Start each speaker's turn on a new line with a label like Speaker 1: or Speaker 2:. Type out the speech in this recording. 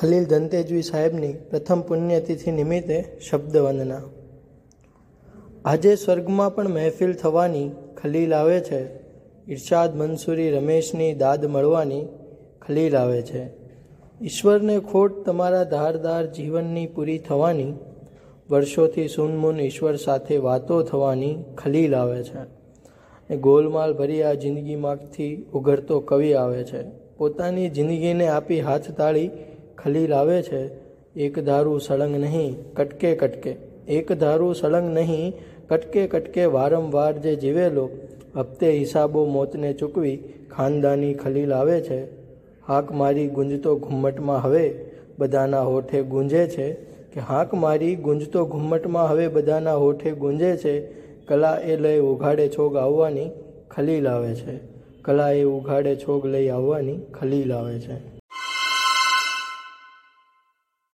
Speaker 1: ખલીલ દંતેજવી સાહેબની પ્રથમ પુણ્યતિથિ નિમિત્તે શબ્દ વંદના આજે સ્વર્ગમાં પણ મહેફિલ થવાની ખલીલ આવે છે. ઇરશાદ મંસૂરી રમેશની દાદ મળવાની ખલીલ આવે છે. ઈશ્વરને ખોટ તમારા ધારદાર જીવનની પૂરી થવાની, વર્ષોથી સુનમુન ઈશ્વર સાથે વાતો થવાની ખલીલ આવે છે. ને ગોલમાલ ભરી આ જિંદગીમાંથી ઉઘરતો કવિ આવે છે. પોતાની જિંદગીને આપી હાથ તાળી ખલીલ આવે છે, એક ધારું સળંગ નહીં, કટકે કટકે. એક ધારું સળંગ નહીં, કટકે કટકે વારંવાર જે જીવેલો, હપ્તે હિસાબો મોતને ચૂકવી ખાનદાની ખલીલ આવે છે. હાક મારી ગુંજતો ઘુમ્મટમાં હવે બધાના હોઠે ગુંજે છે કે હાક મારી ગુંજતો ઘુમ્મટમાં હવે બધાના હોઠે ગુંજે છે. કલા એ લઈ ઉઘાડે છોગ આવવાની ખલીલ આવે છે. કલા એ ઉઘાડે છોગ લઈ આવવાની ખલીલ આવે છે.